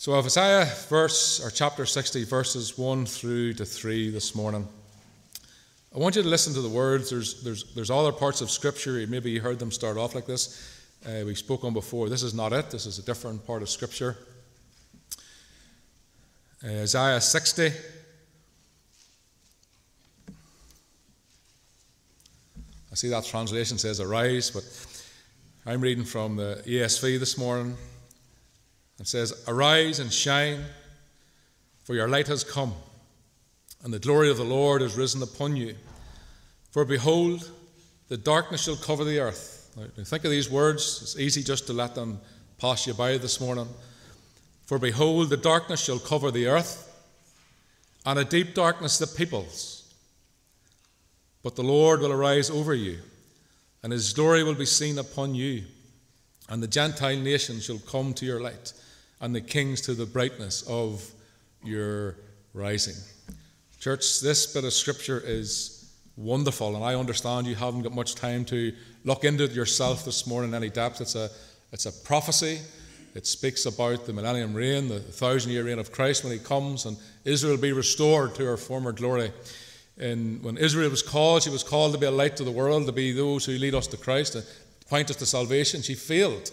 So, of Isaiah verse or chapter 60, verses 1 through to 3 this morning. I want you to listen to the words. There's, there's, there's other parts of Scripture. Maybe you heard them start off like this. Uh, we spoke on before. This is not it, this is a different part of Scripture. Uh, Isaiah 60. I see that translation says arise, but I'm reading from the ESV this morning. It says, Arise and shine, for your light has come, and the glory of the Lord is risen upon you. For behold, the darkness shall cover the earth. Now, think of these words. It's easy just to let them pass you by this morning. For behold, the darkness shall cover the earth, and a deep darkness the peoples. But the Lord will arise over you, and his glory will be seen upon you, and the Gentile nations shall come to your light and the kings to the brightness of your rising. Church, this bit of scripture is wonderful, and I understand you haven't got much time to look into it yourself this morning in any depth. It's a, it's a prophecy. It speaks about the millennium reign, the thousand year reign of Christ when he comes, and Israel will be restored to her former glory. And when Israel was called, she was called to be a light to the world, to be those who lead us to Christ, to point us to salvation. She failed.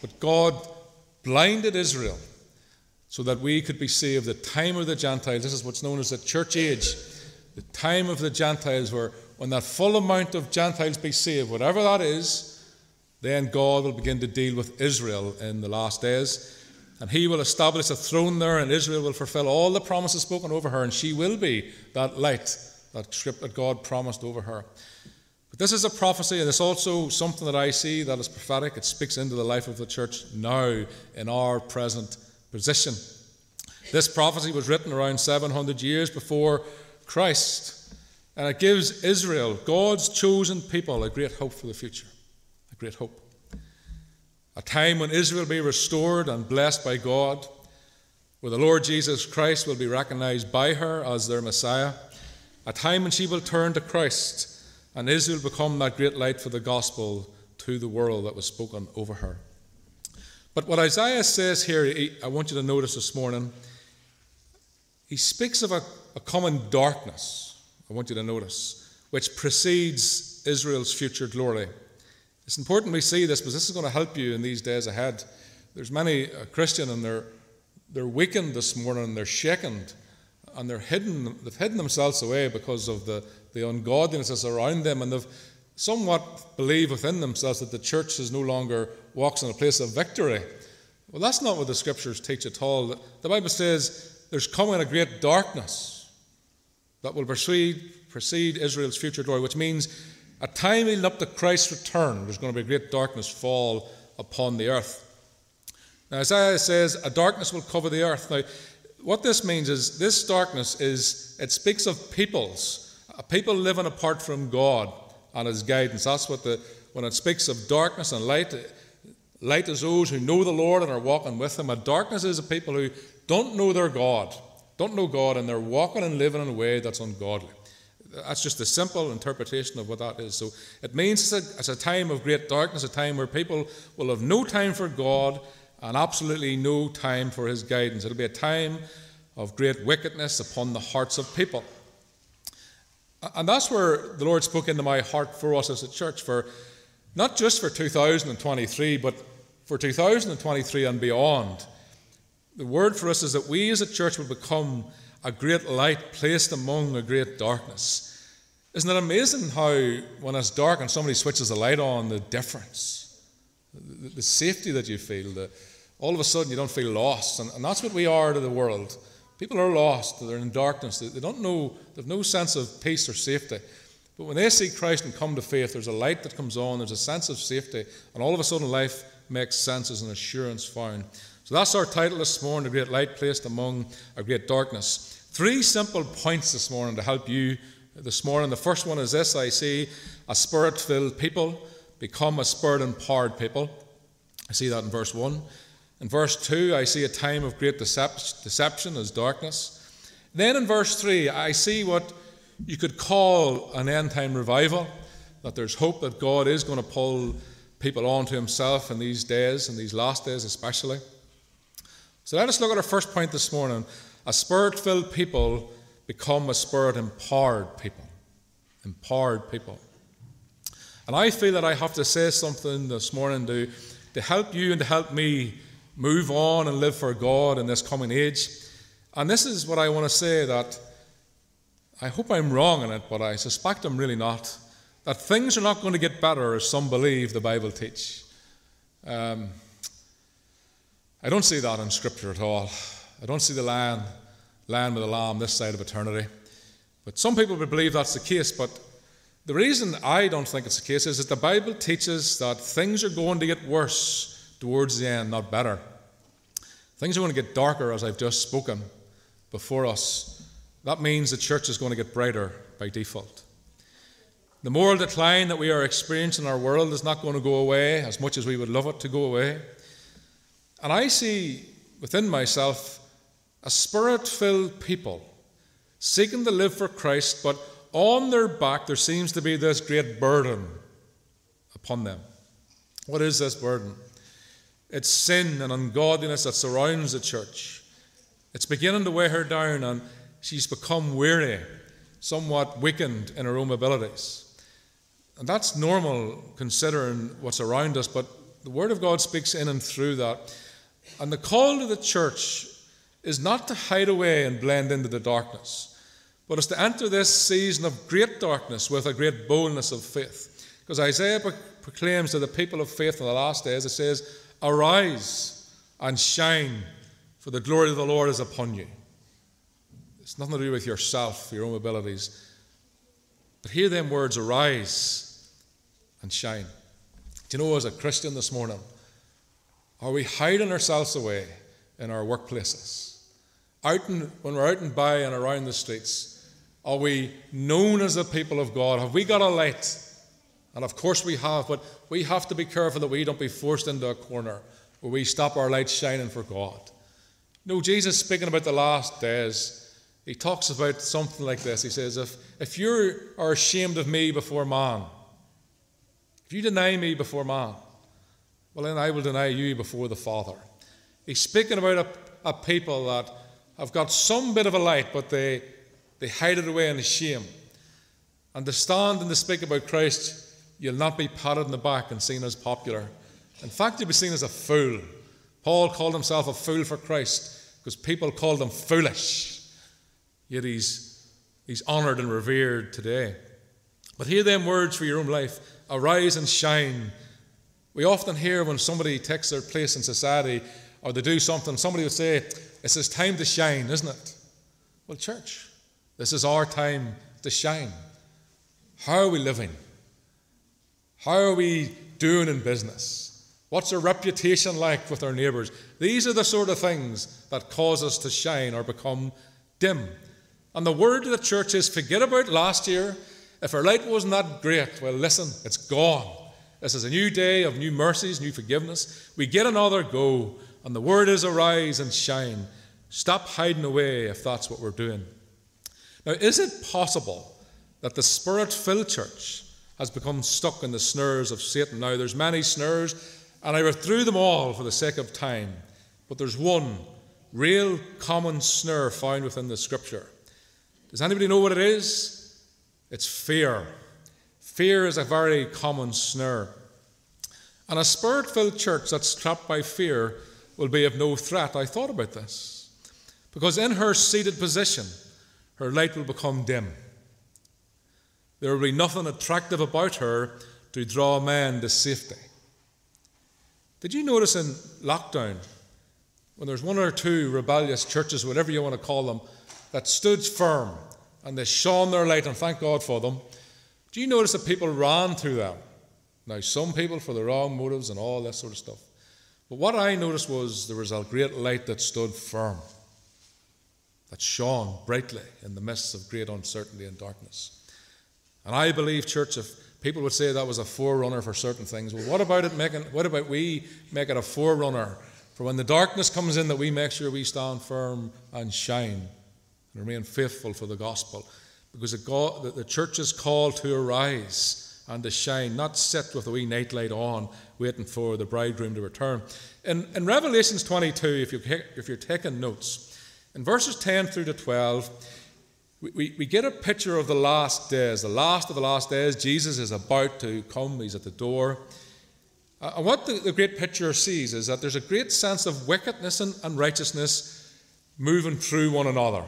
But God blinded Israel so that we could be saved. The time of the Gentiles, this is what's known as the church age, the time of the Gentiles, where when that full amount of Gentiles be saved, whatever that is, then God will begin to deal with Israel in the last days. And he will establish a throne there, and Israel will fulfill all the promises spoken over her, and she will be that light, that script that God promised over her. This is a prophecy, and it's also something that I see that is prophetic. It speaks into the life of the church now in our present position. This prophecy was written around 700 years before Christ, and it gives Israel, God's chosen people, a great hope for the future. A great hope. A time when Israel will be restored and blessed by God, where the Lord Jesus Christ will be recognized by her as their Messiah. A time when she will turn to Christ and Israel become that great light for the gospel to the world that was spoken over her. But what Isaiah says here, I want you to notice this morning, he speaks of a, a common darkness, I want you to notice, which precedes Israel's future glory. It's important we see this because this is going to help you in these days ahead. There's many uh, Christian and they're, they're weakened this morning and they're shaken and they're hidden, they've hidden themselves away because of the, the ungodliness that's around them, and they've somewhat believe within themselves that the church is no longer walks in a place of victory. Well, that's not what the scriptures teach at all. The Bible says there's coming a great darkness that will precede, precede Israel's future glory, which means a time leading up to Christ's return, there's going to be a great darkness fall upon the earth. Now, Isaiah says, a darkness will cover the earth. Now, what this means is this darkness is, it speaks of peoples people living apart from God and His guidance. That's what the, when it speaks of darkness and light, light is those who know the Lord and are walking with Him. And darkness is the people who don't know their God, don't know God, and they're walking and living in a way that's ungodly. That's just a simple interpretation of what that is. So it means it's a, it's a time of great darkness, a time where people will have no time for God and absolutely no time for His guidance. It'll be a time of great wickedness upon the hearts of people. And that's where the Lord spoke into my heart for us as a church, for not just for 2023, but for 2023 and beyond. The word for us is that we as a church will become a great light placed among a great darkness. Isn't it amazing how, when it's dark and somebody switches the light on, the difference, the, the safety that you feel, the, all of a sudden you don't feel lost. And, and that's what we are to the world. People are lost, they're in darkness, they, don't know, they have no sense of peace or safety. But when they see Christ and come to faith, there's a light that comes on, there's a sense of safety, and all of a sudden life makes sense as an assurance found. So that's our title this morning, A Great Light Placed Among a Great Darkness. Three simple points this morning to help you this morning. The first one is this I see a spirit filled people become a spirit empowered people. I see that in verse 1. In verse 2, I see a time of great decep- deception as darkness. Then in verse 3, I see what you could call an end time revival, that there's hope that God is going to pull people onto Himself in these days, in these last days especially. So let us look at our first point this morning. A spirit filled people become a spirit empowered people. Empowered people. And I feel that I have to say something this morning to, to help you and to help me move on and live for God in this coming age. And this is what I want to say that I hope I'm wrong in it, but I suspect I'm really not. That things are not going to get better as some believe the Bible teach. Um, I don't see that in Scripture at all. I don't see the lion, lion with the lamb this side of eternity. But some people believe that's the case. But the reason I don't think it's the case is that the Bible teaches that things are going to get worse towards the end, not better. Things are going to get darker, as I've just spoken before us. That means the church is going to get brighter by default. The moral decline that we are experiencing in our world is not going to go away as much as we would love it to go away. And I see within myself a spirit filled people seeking to live for Christ, but on their back there seems to be this great burden upon them. What is this burden? It's sin and ungodliness that surrounds the church. It's beginning to weigh her down, and she's become weary, somewhat weakened in her own abilities. And that's normal considering what's around us, but the Word of God speaks in and through that. And the call to the church is not to hide away and blend into the darkness, but is to enter this season of great darkness with a great boldness of faith. Because Isaiah proclaims to the people of faith in the last days, it says, Arise and shine, for the glory of the Lord is upon you. It's nothing to do with yourself, your own abilities. But hear them words, arise and shine. Do you know, as a Christian this morning, are we hiding ourselves away in our workplaces? Out in, when we're out and by and around the streets, are we known as the people of God? Have we got a light? And of course we have, but we have to be careful that we don't be forced into a corner where we stop our light shining for God. No, Jesus speaking about the last days, he talks about something like this. He says, If, if you are ashamed of me before man, if you deny me before man, well, then I will deny you before the Father. He's speaking about a, a people that have got some bit of a light, but they, they hide it away in shame. And to stand and to speak about Christ, you'll not be patted in the back and seen as popular. In fact, you'll be seen as a fool. Paul called himself a fool for Christ because people called him foolish. Yet he's, he's honoured and revered today. But hear them words for your own life arise and shine. We often hear when somebody takes their place in society or they do something, somebody will say, It's his time to shine, isn't it? Well, church, this is our time to shine. How are we living? How are we doing in business? What's our reputation like with our neighbours? These are the sort of things that cause us to shine or become dim. And the word of the church is forget about last year, if our light wasn't that great, well, listen, it's gone. This is a new day of new mercies, new forgiveness. We get another go, and the word is arise and shine. Stop hiding away if that's what we're doing. Now, is it possible that the spirit filled church has become stuck in the snares of Satan? Now, there's many snares, and I through them all for the sake of time, but there's one real common snare found within the scripture. Does anybody know what it is? It's fear. Fear is a very common snare. And a spirit filled church that's trapped by fear will be of no threat. I thought about this. Because in her seated position, her light will become dim. There will be nothing attractive about her to draw men to safety. Did you notice in lockdown, when there's one or two rebellious churches, whatever you want to call them, that stood firm and they shone their light, and thank God for them. Do you notice that people ran to them? Now, some people for the wrong motives and all that sort of stuff. But what I noticed was there was a great light that stood firm, that shone brightly in the midst of great uncertainty and darkness. And I believe, church, if people would say that was a forerunner for certain things, well, what about it making? What about we make it a forerunner for when the darkness comes in that we make sure we stand firm and shine and remain faithful for the gospel. Because the, God, the church is called to arise and to shine, not sit with a wee nightlight on, waiting for the bridegroom to return. In, in Revelations 22, if you're, if you're taking notes, in verses 10 through to 12, we, we, get a picture of the last days, the last of the last days. Jesus is about to come, he's at the door. And what the, the, great picture sees is that there's a great sense of wickedness and, and righteousness moving through one another.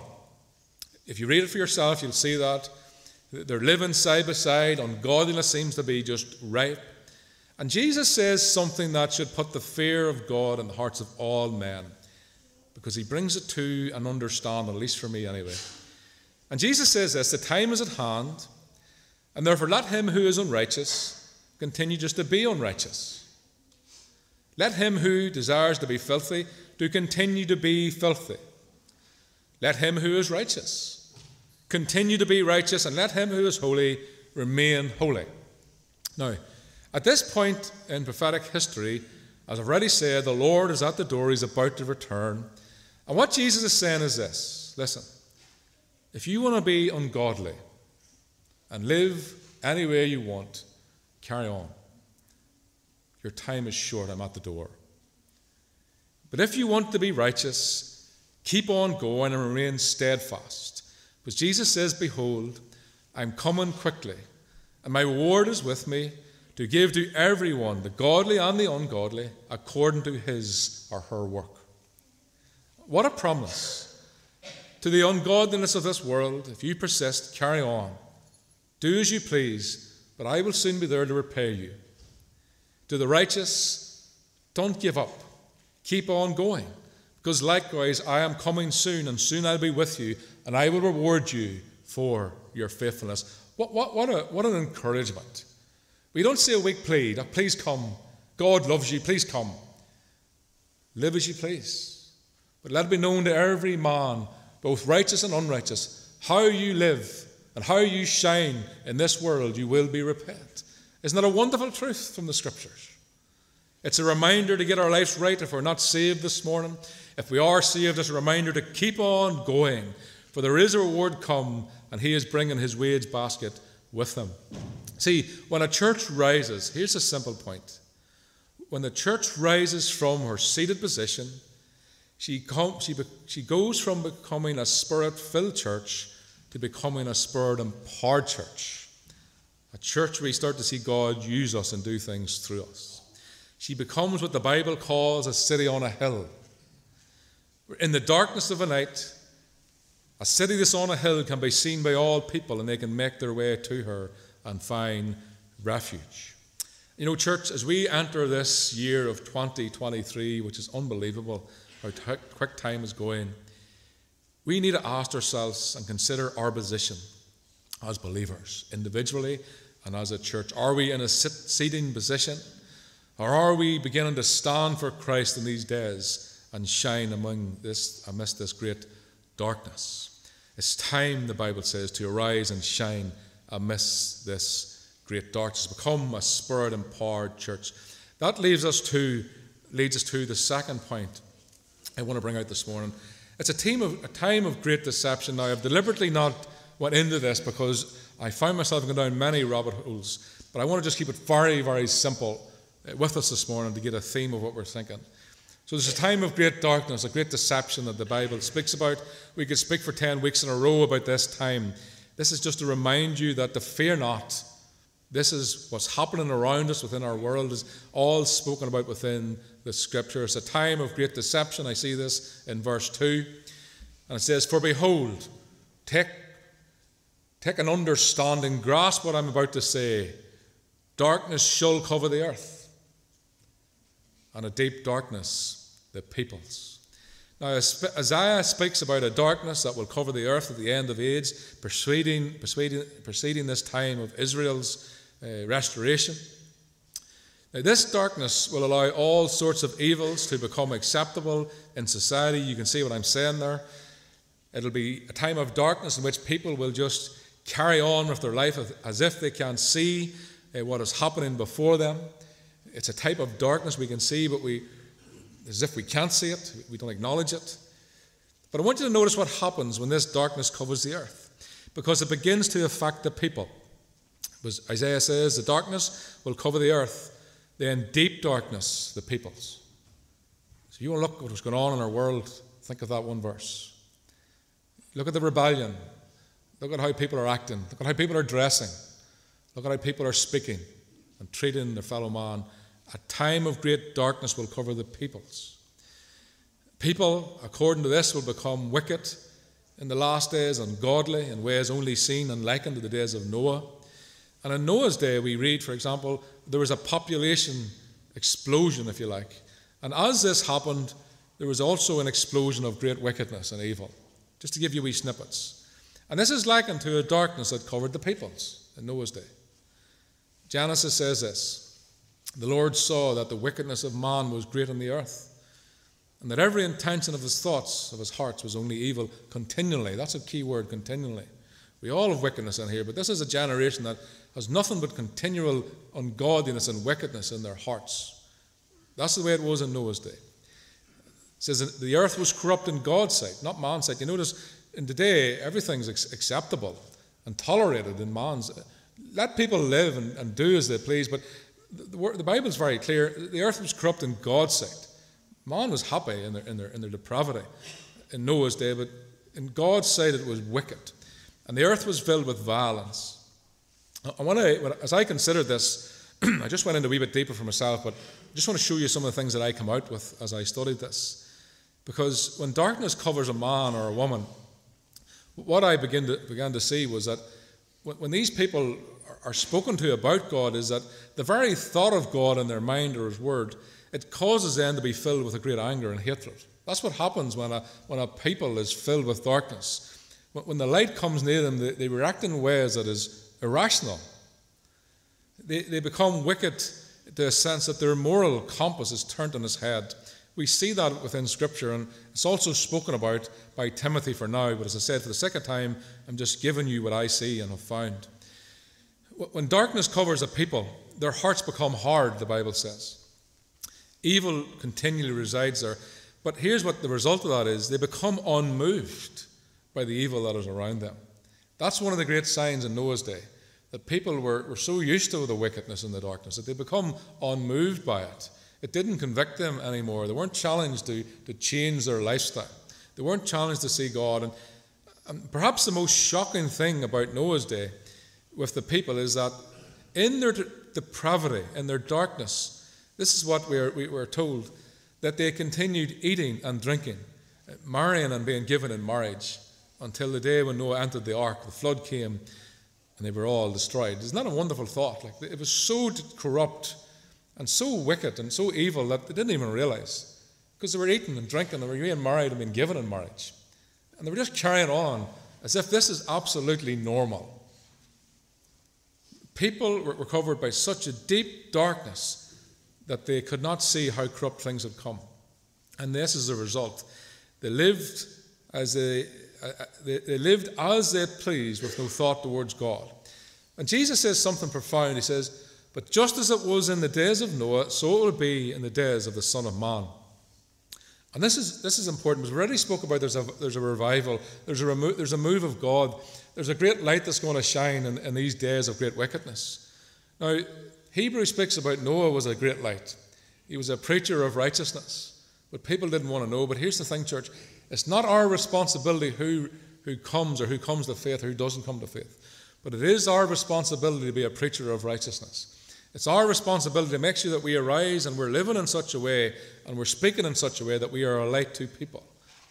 If you read it for yourself, you'll see that. They're living side by side. Ungodliness seems to be just ripe. And Jesus says something that should put the fear of God in the hearts of all men because he brings it to an understanding, at least for me anyway. And Jesus says this the time is at hand, and therefore let him who is unrighteous continue just to be unrighteous. Let him who desires to be filthy do continue to be filthy. Let him who is righteous continue to be righteous, and let him who is holy remain holy. Now, at this point in prophetic history, as I've already said, the Lord is at the door, he's about to return. And what Jesus is saying is this listen, if you want to be ungodly and live any way you want, carry on. Your time is short, I'm at the door. But if you want to be righteous, keep on going and remain steadfast. Because Jesus says, Behold, I'm coming quickly, and my reward is with me to give to everyone, the godly and the ungodly, according to his or her work. What a promise. To the ungodliness of this world, if you persist, carry on. Do as you please, but I will soon be there to repay you. To the righteous, don't give up. Keep on going. Because likewise, I am coming soon, and soon I'll be with you, and I will reward you for your faithfulness. What, what, what, a, what an encouragement. We don't say a weak plea, that ah, please come. God loves you, please come. Live as you please. But let it be known to every man, both righteous and unrighteous, how you live and how you shine in this world, you will be repaid. Isn't that a wonderful truth from the scriptures? It's a reminder to get our lives right if we're not saved this morning. If we are saved, it's a reminder to keep on going, for there is a reward come, and He is bringing His wage basket with Him. See, when a church rises, here's a simple point. When the church rises from her seated position, she, com- she, be- she goes from becoming a spirit filled church to becoming a spirit empowered church. A church where we start to see God use us and do things through us. She becomes what the Bible calls a city on a hill. In the darkness of a night, a city that's on a hill can be seen by all people and they can make their way to her and find refuge. You know, church, as we enter this year of 2023, which is unbelievable how t- quick time is going, we need to ask ourselves and consider our position as believers, individually and as a church. Are we in a seating position? Or are we beginning to stand for Christ in these days and shine among this, amidst this great darkness? It's time, the Bible says, to arise and shine amidst this great darkness. Become a spirit empowered church. That leads us to leads us to the second point I want to bring out this morning. It's a, of, a time of great deception. Now, I've deliberately not went into this because I found myself going down many rabbit holes, but I want to just keep it very, very simple uh, with us this morning to get a theme of what we're thinking. So there's a time of great darkness, a great deception that the Bible speaks about. We could speak for 10 weeks in a row about this time. This is just to remind you that to fear not. This is what's happening around us within our world, is all spoken about within the scripture. It's a time of great deception. I see this in verse 2. And it says, For behold, take, take an understanding, grasp what I'm about to say. Darkness shall cover the earth and a deep darkness the peoples. Now, Isaiah speaks about a darkness that will cover the earth at the end of age, preceding, preceding, preceding this time of Israel's uh, restoration. Now, this darkness will allow all sorts of evils to become acceptable in society. You can see what I'm saying there. It'll be a time of darkness in which people will just carry on with their life as if they can't see uh, what is happening before them. It's a type of darkness we can see, but we, as if we can't see it, we don't acknowledge it. But I want you to notice what happens when this darkness covers the earth, because it begins to affect the people. As Isaiah says, The darkness will cover the earth, then deep darkness the peoples. So you want to look at what's going on in our world, think of that one verse. Look at the rebellion. Look at how people are acting. Look at how people are dressing. Look at how people are speaking and treating their fellow man. A time of great darkness will cover the peoples. People, according to this, will become wicked in the last days, ungodly in ways only seen and likened to the days of Noah. And in Noah's day, we read, for example, there was a population explosion, if you like. And as this happened, there was also an explosion of great wickedness and evil. Just to give you wee snippets. And this is likened to a darkness that covered the peoples in Noah's day. Genesis says this The Lord saw that the wickedness of man was great on the earth, and that every intention of his thoughts, of his hearts, was only evil continually. That's a key word, continually. We all have wickedness in here, but this is a generation that has nothing but continual ungodliness and wickedness in their hearts. That's the way it was in Noah's day. It says the earth was corrupt in God's sight, not man's sight. You notice in today everything's acceptable and tolerated in man's. Let people live and, and do as they please, but the, the, Bible's very clear. The earth was corrupt in God's sight. Man was happy in their, in their, in their depravity in Noah's day, but in God's sight it was wicked. And the earth was filled with violence. I want to, as I considered this, I just went into a wee bit deeper for myself, but I just want to show you some of the things that I come out with as I studied this. Because when darkness covers a man or a woman, what I begin to, began to see was that when, these people are, are spoken to about God, is that the very thought of God in their mind or His Word, it causes them to be filled with a great anger and hatred. That's what happens when a, when a people is filled with darkness. When the light comes near them, they, they react in ways that is irrational. They, they become wicked to a sense that their moral compass is turned on its head. We see that within Scripture, and it's also spoken about by Timothy for now. But as I said, for the second time, I'm just giving you what I see and have found. When darkness covers a people, their hearts become hard, the Bible says. Evil continually resides there. But here's what the result of that is they become unmoved by the evil that is around them. That's one of the great signs in Noah's day that people were, were so used to the wickedness and the darkness that they become unmoved by it. It didn't convict them anymore. They weren't challenged to, to change their lifestyle. They weren't challenged to see God. And, and perhaps the most shocking thing about Noah's day with the people is that in their depravity, in their darkness, this is what we are, we were told that they continued eating and drinking, uh, marrying and being given in marriage until the day when Noah entered the ark. The flood came and they were all destroyed. Isn't that a wonderful thought? Like it was so corrupt and so wicked and so evil that they didn't even realize because they were eating and drinking, they were being married and being given in marriage. And they were just carrying on as if this is absolutely normal. People were covered by such a deep darkness that they could not see how corrupt things had come. And this is the result. They lived as they they, they lived as they pleased with no thought towards God. And Jesus says something profound. He says, But just as it was in the days of Noah, so it will be in the days of the Son of Man. And this is, this is important because we already spoke about there's a, there's a revival, there's a, remo- there's a move of God, there's a great light that's going to shine in, in these days of great wickedness. Now, Hebrews speaks about Noah was a great light. He was a preacher of righteousness. But people didn't want to know. But here's the thing, church it's not our responsibility who, who comes or who comes to faith or who doesn't come to faith. But it is our responsibility to be a preacher of righteousness. It's our responsibility to make sure that we arise and we're living in such a way and we're speaking in such a way that we are a light to people,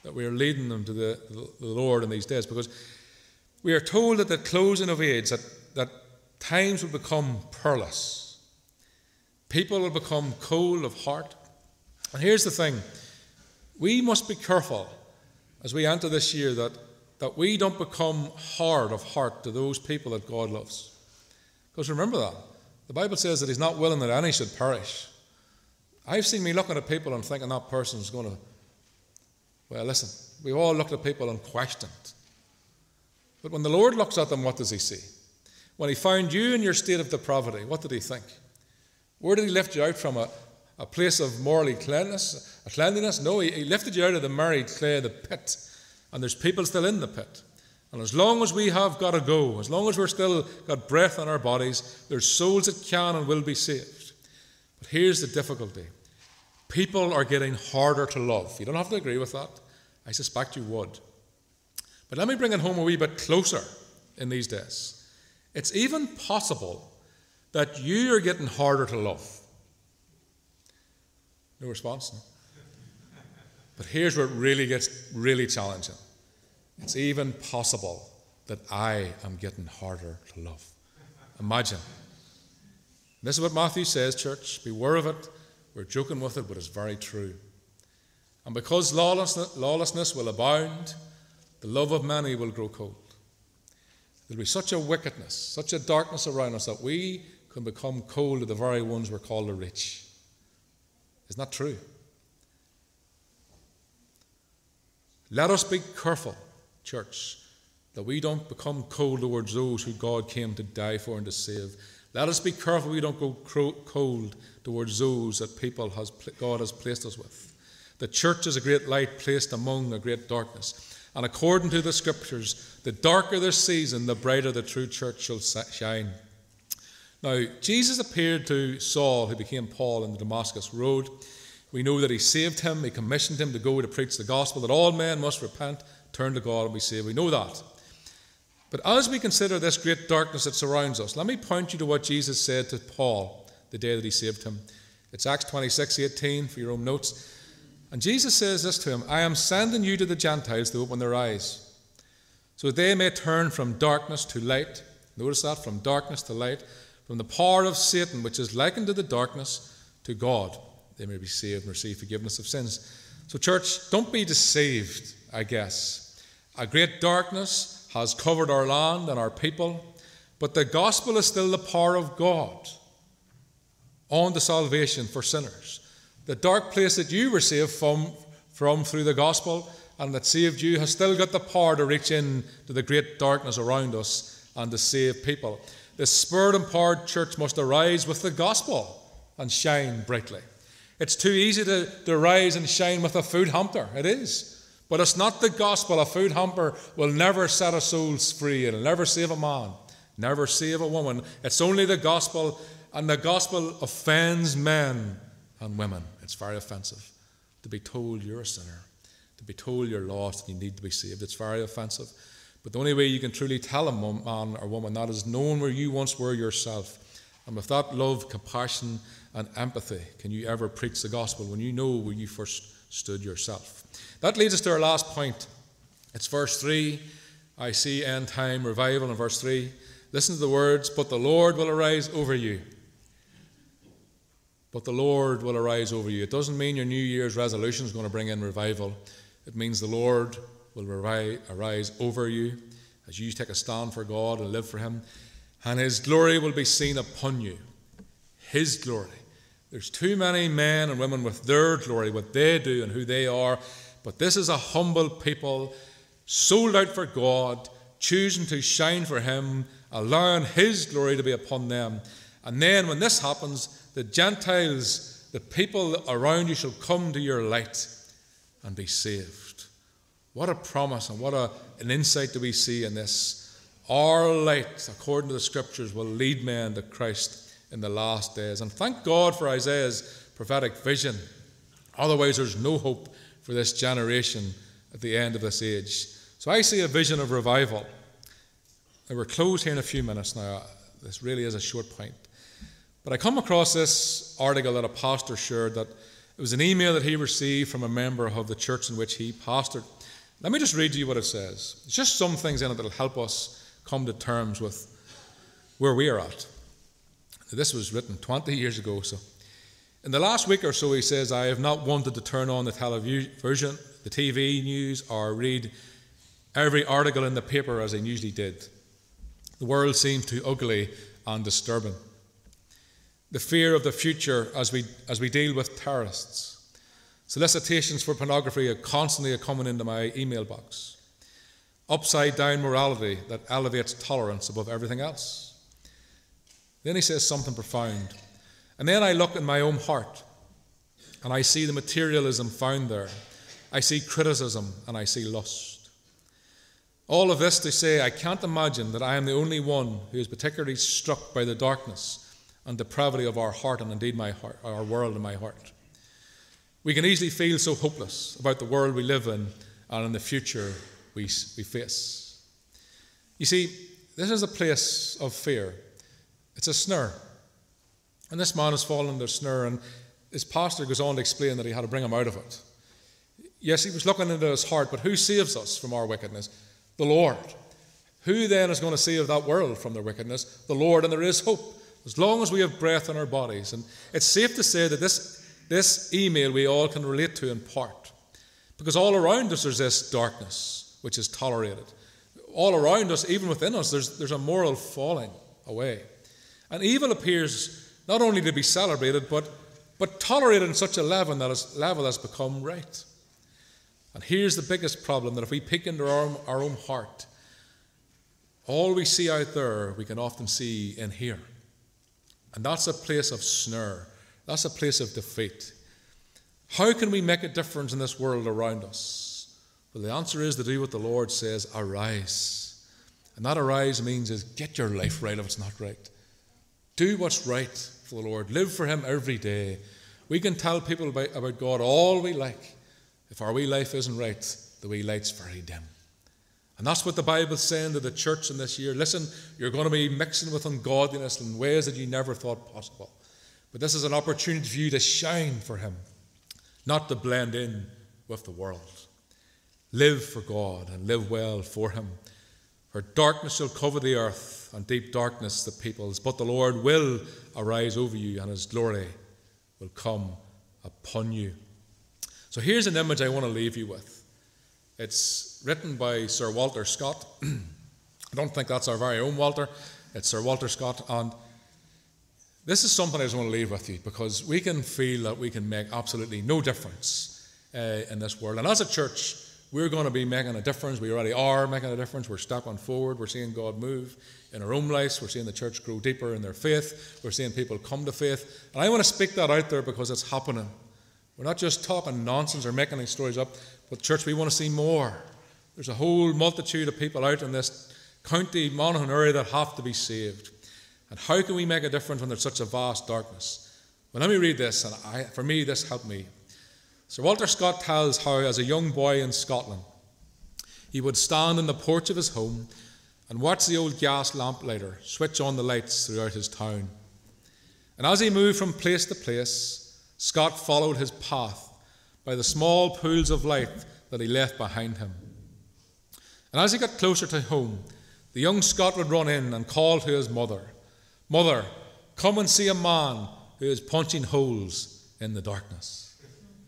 that we are leading them to the, the Lord in these days. Because we are told at the closing of age that, that times will become perilous. People will become cold of heart. And here's the thing we must be careful as we enter this year that, that we don't become hard of heart to those people that God loves. Because remember that. The Bible says that He's not willing that any should perish. I've seen me looking at people and thinking that person's going to. Well, listen, we've all looked at people and questioned. But when the Lord looks at them, what does He see? When He found you in your state of depravity, what did He think? Where did He lift you out from? A, a place of morally cleanliness, cleanliness. No, he, he lifted you out of the married clay, the pit, and there's people still in the pit. And as long as we have got to go, as long as we're still got breath in our bodies, there's souls that can and will be saved. But here's the difficulty people are getting harder to love. You don't have to agree with that. I suspect you would. But let me bring it home a wee bit closer in these days. It's even possible that you are getting harder to love. No response? No? But here's where it really gets really challenging. It's even possible that I am getting harder to love. Imagine. This is what Matthew says, church. Beware of it. We're joking with it, but it's very true. And because lawlessness, will abound, the love of many will grow cold. There'll be such a wickedness, such a darkness around us that we can become cold to the very ones we're called to reach. Isn't true? Let us be careful, church, that we don't become cold towards those who God came to die for and to save. Let us be careful we don't go cold towards those that people has God has placed us with. The church is a great light placed among a great darkness. And according to the scriptures, the darker the season, the brighter the true church shall shine. Now, Jesus appeared to Saul, who became Paul, in the Damascus Road. We know that he saved him, he commissioned him to go to preach the gospel, that all men must repent, turn to God, and be saved. We know that. But as we consider this great darkness that surrounds us, let me point you to what Jesus said to Paul the day that he saved him. It's Acts 26 18 for your own notes. And Jesus says this to him I am sending you to the Gentiles to open their eyes, so that they may turn from darkness to light. Notice that, from darkness to light, from the power of Satan, which is likened to the darkness, to God. They may be saved and receive forgiveness of sins. So, church, don't be deceived, I guess. A great darkness has covered our land and our people, but the gospel is still the power of God on the salvation for sinners. The dark place that you were saved from, from through the gospel and that saved you has still got the power to reach in to the great darkness around us and to save people. The spirit empowered church must arise with the gospel and shine brightly. It's too easy to, to rise and shine with a food hamper. It is. But it's not the gospel. A food hamper will never set a soul free. It'll never save a man, never save a woman. It's only the gospel, and the gospel offends men and women. It's very offensive to be told you're a sinner, to be told you're lost and you need to be saved. It's very offensive. But the only way you can truly tell a man or woman that is knowing where you once were yourself. And with that love, compassion, and empathy can you ever preach the gospel when you know where you first stood yourself. That leads us to our last point. It's verse 3. I see end time revival in verse 3. Listen to the words, but the Lord will arise over you but the Lord will arise over you. It doesn't mean your New Year's resolution is going to bring in revival. It means the Lord will arise over you as you take a stand for God and live for Him. And His glory will be seen upon you. His glory. There's too many men and women with their glory, what they do and who they are. But this is a humble people, sold out for God, choosing to shine for Him, allowing His glory to be upon them. And then when this happens, the Gentiles, the people around you, shall come to your light and be saved. What a promise and what a, an insight do we see in this. Our light, according to the scriptures, will lead men to Christ in the last days. And thank God for Isaiah's prophetic vision. Otherwise, there's no hope for this generation at the end of this age. So I see a vision of revival. And we're closed here in a few minutes now. This really is a short point. But I come across this article that a pastor shared that it was an email that he received from a member of the church in which he pastored. Let me just read to you what it says. It's just some things in it that'll help us come to terms with where we are at. This was written 20 years ago, so. In the last week or so, he says, I have not wanted to turn on the television, the TV news, or read every article in the paper as I usually did. The world seems too ugly and disturbing the fear of the future as we, as we deal with terrorists. Solicitations for pornography are constantly coming into my email box. Upside down morality that elevates tolerance above everything else. Then he says something profound. And then I look in my own heart and I see the materialism found there. I see criticism and I see lust. All of this to say, I can't imagine that I am the only one who is particularly struck by the darkness and depravity of our heart and indeed my heart, our world and my heart. We can easily feel so hopeless about the world we live in and in the future we, we face. You see, this is a place of fear. It's a snare. And this man has fallen a snare, and his pastor goes on to explain that he had to bring him out of it. Yes, he was looking into his heart, but who saves us from our wickedness? The Lord. Who then is going to save that world from their wickedness? The Lord, and there is hope as long as we have breath in our bodies. And it's safe to say that this, this email we all can relate to in part. Because all around us there's this darkness which is tolerated. All around us, even within us, there's, there's a moral falling away. And evil appears not only to be celebrated, but, but tolerated in such a level that has, level has become right. And here's the biggest problem that if we peek into our, our own heart, all we see out there, we can often see in here. And that's a place of snare, that's a place of defeat. How can we make a difference in this world around us? Well, the answer is to do what the Lord says arise. And that arise means is get your life right if it's not right. Do what's right for the Lord. Live for Him every day. We can tell people about, about God all we like. If our wee life isn't right, the wee light's very dim. And that's what the Bible's saying to the church in this year. Listen, you're going to be mixing with ungodliness in ways that you never thought possible. But this is an opportunity for you to shine for Him, not to blend in with the world. Live for God and live well for Him. For darkness shall cover the earth and deep darkness the peoples, but the Lord will arise over you, and his glory will come upon you. So here's an image I want to leave you with. It's written by Sir Walter Scott. I don't think that's our very own Walter, it's Sir Walter Scott. And this is something I just want to leave with you because we can feel that we can make absolutely no difference uh, in this world. And as a church, we're going to be making a difference. We already are making a difference. We're stepping forward. We're seeing God move in our own lives. We're seeing the church grow deeper in their faith. We're seeing people come to faith. And I want to speak that out there because it's happening. We're not just talking nonsense or making these stories up, but church, we want to see more. There's a whole multitude of people out in this county, Monaghan area that have to be saved. And how can we make a difference when there's such a vast darkness? Well, let me read this, and I, for me, this helped me. Sir Walter Scott tells how, as a young boy in Scotland, he would stand in the porch of his home and watch the old gas lamp lighter switch on the lights throughout his town. And as he moved from place to place, Scott followed his path by the small pools of light that he left behind him. And as he got closer to home, the young Scot would run in and call to his mother, Mother, come and see a man who is punching holes in the darkness.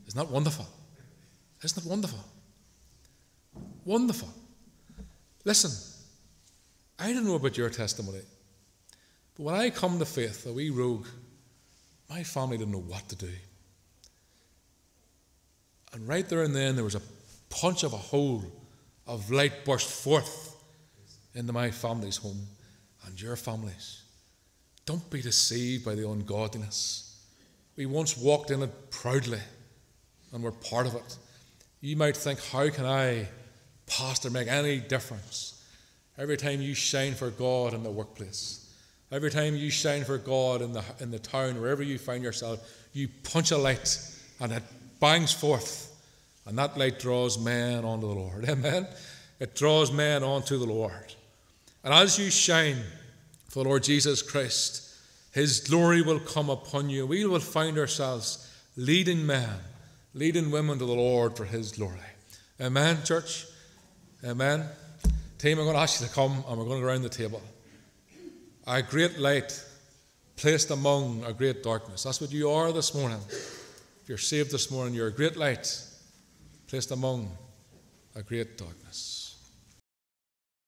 Isn't that wonderful? Isn't that wonderful? Wonderful. Listen, I don't know about your testimony, but when I come to faith, a wee rogue, my family didn't know what to do. And right there and then, there was a punch of a hole of light burst forth into my family's home and your families. Don't be deceived by the ungodliness. We once walked in it proudly and we're part of it. You might think, how can I, pastor, make any difference? Every time you shine for God in the workplace, every time you shine for God in the, in the town, wherever you find yourself, you punch a light and it bangs forth. And that light draws men onto the Lord. Amen? It draws men onto the Lord. And as you shine for the Lord Jesus Christ, His glory will come upon you. We will find ourselves leading men leading women to the Lord for His glory. Amen, church? Amen. Team, I'm going to ask you to come and we're going to go around the table. A great light placed among a great darkness. That's what you are this morning. If you're saved this morning, you're a great light placed among a great darkness.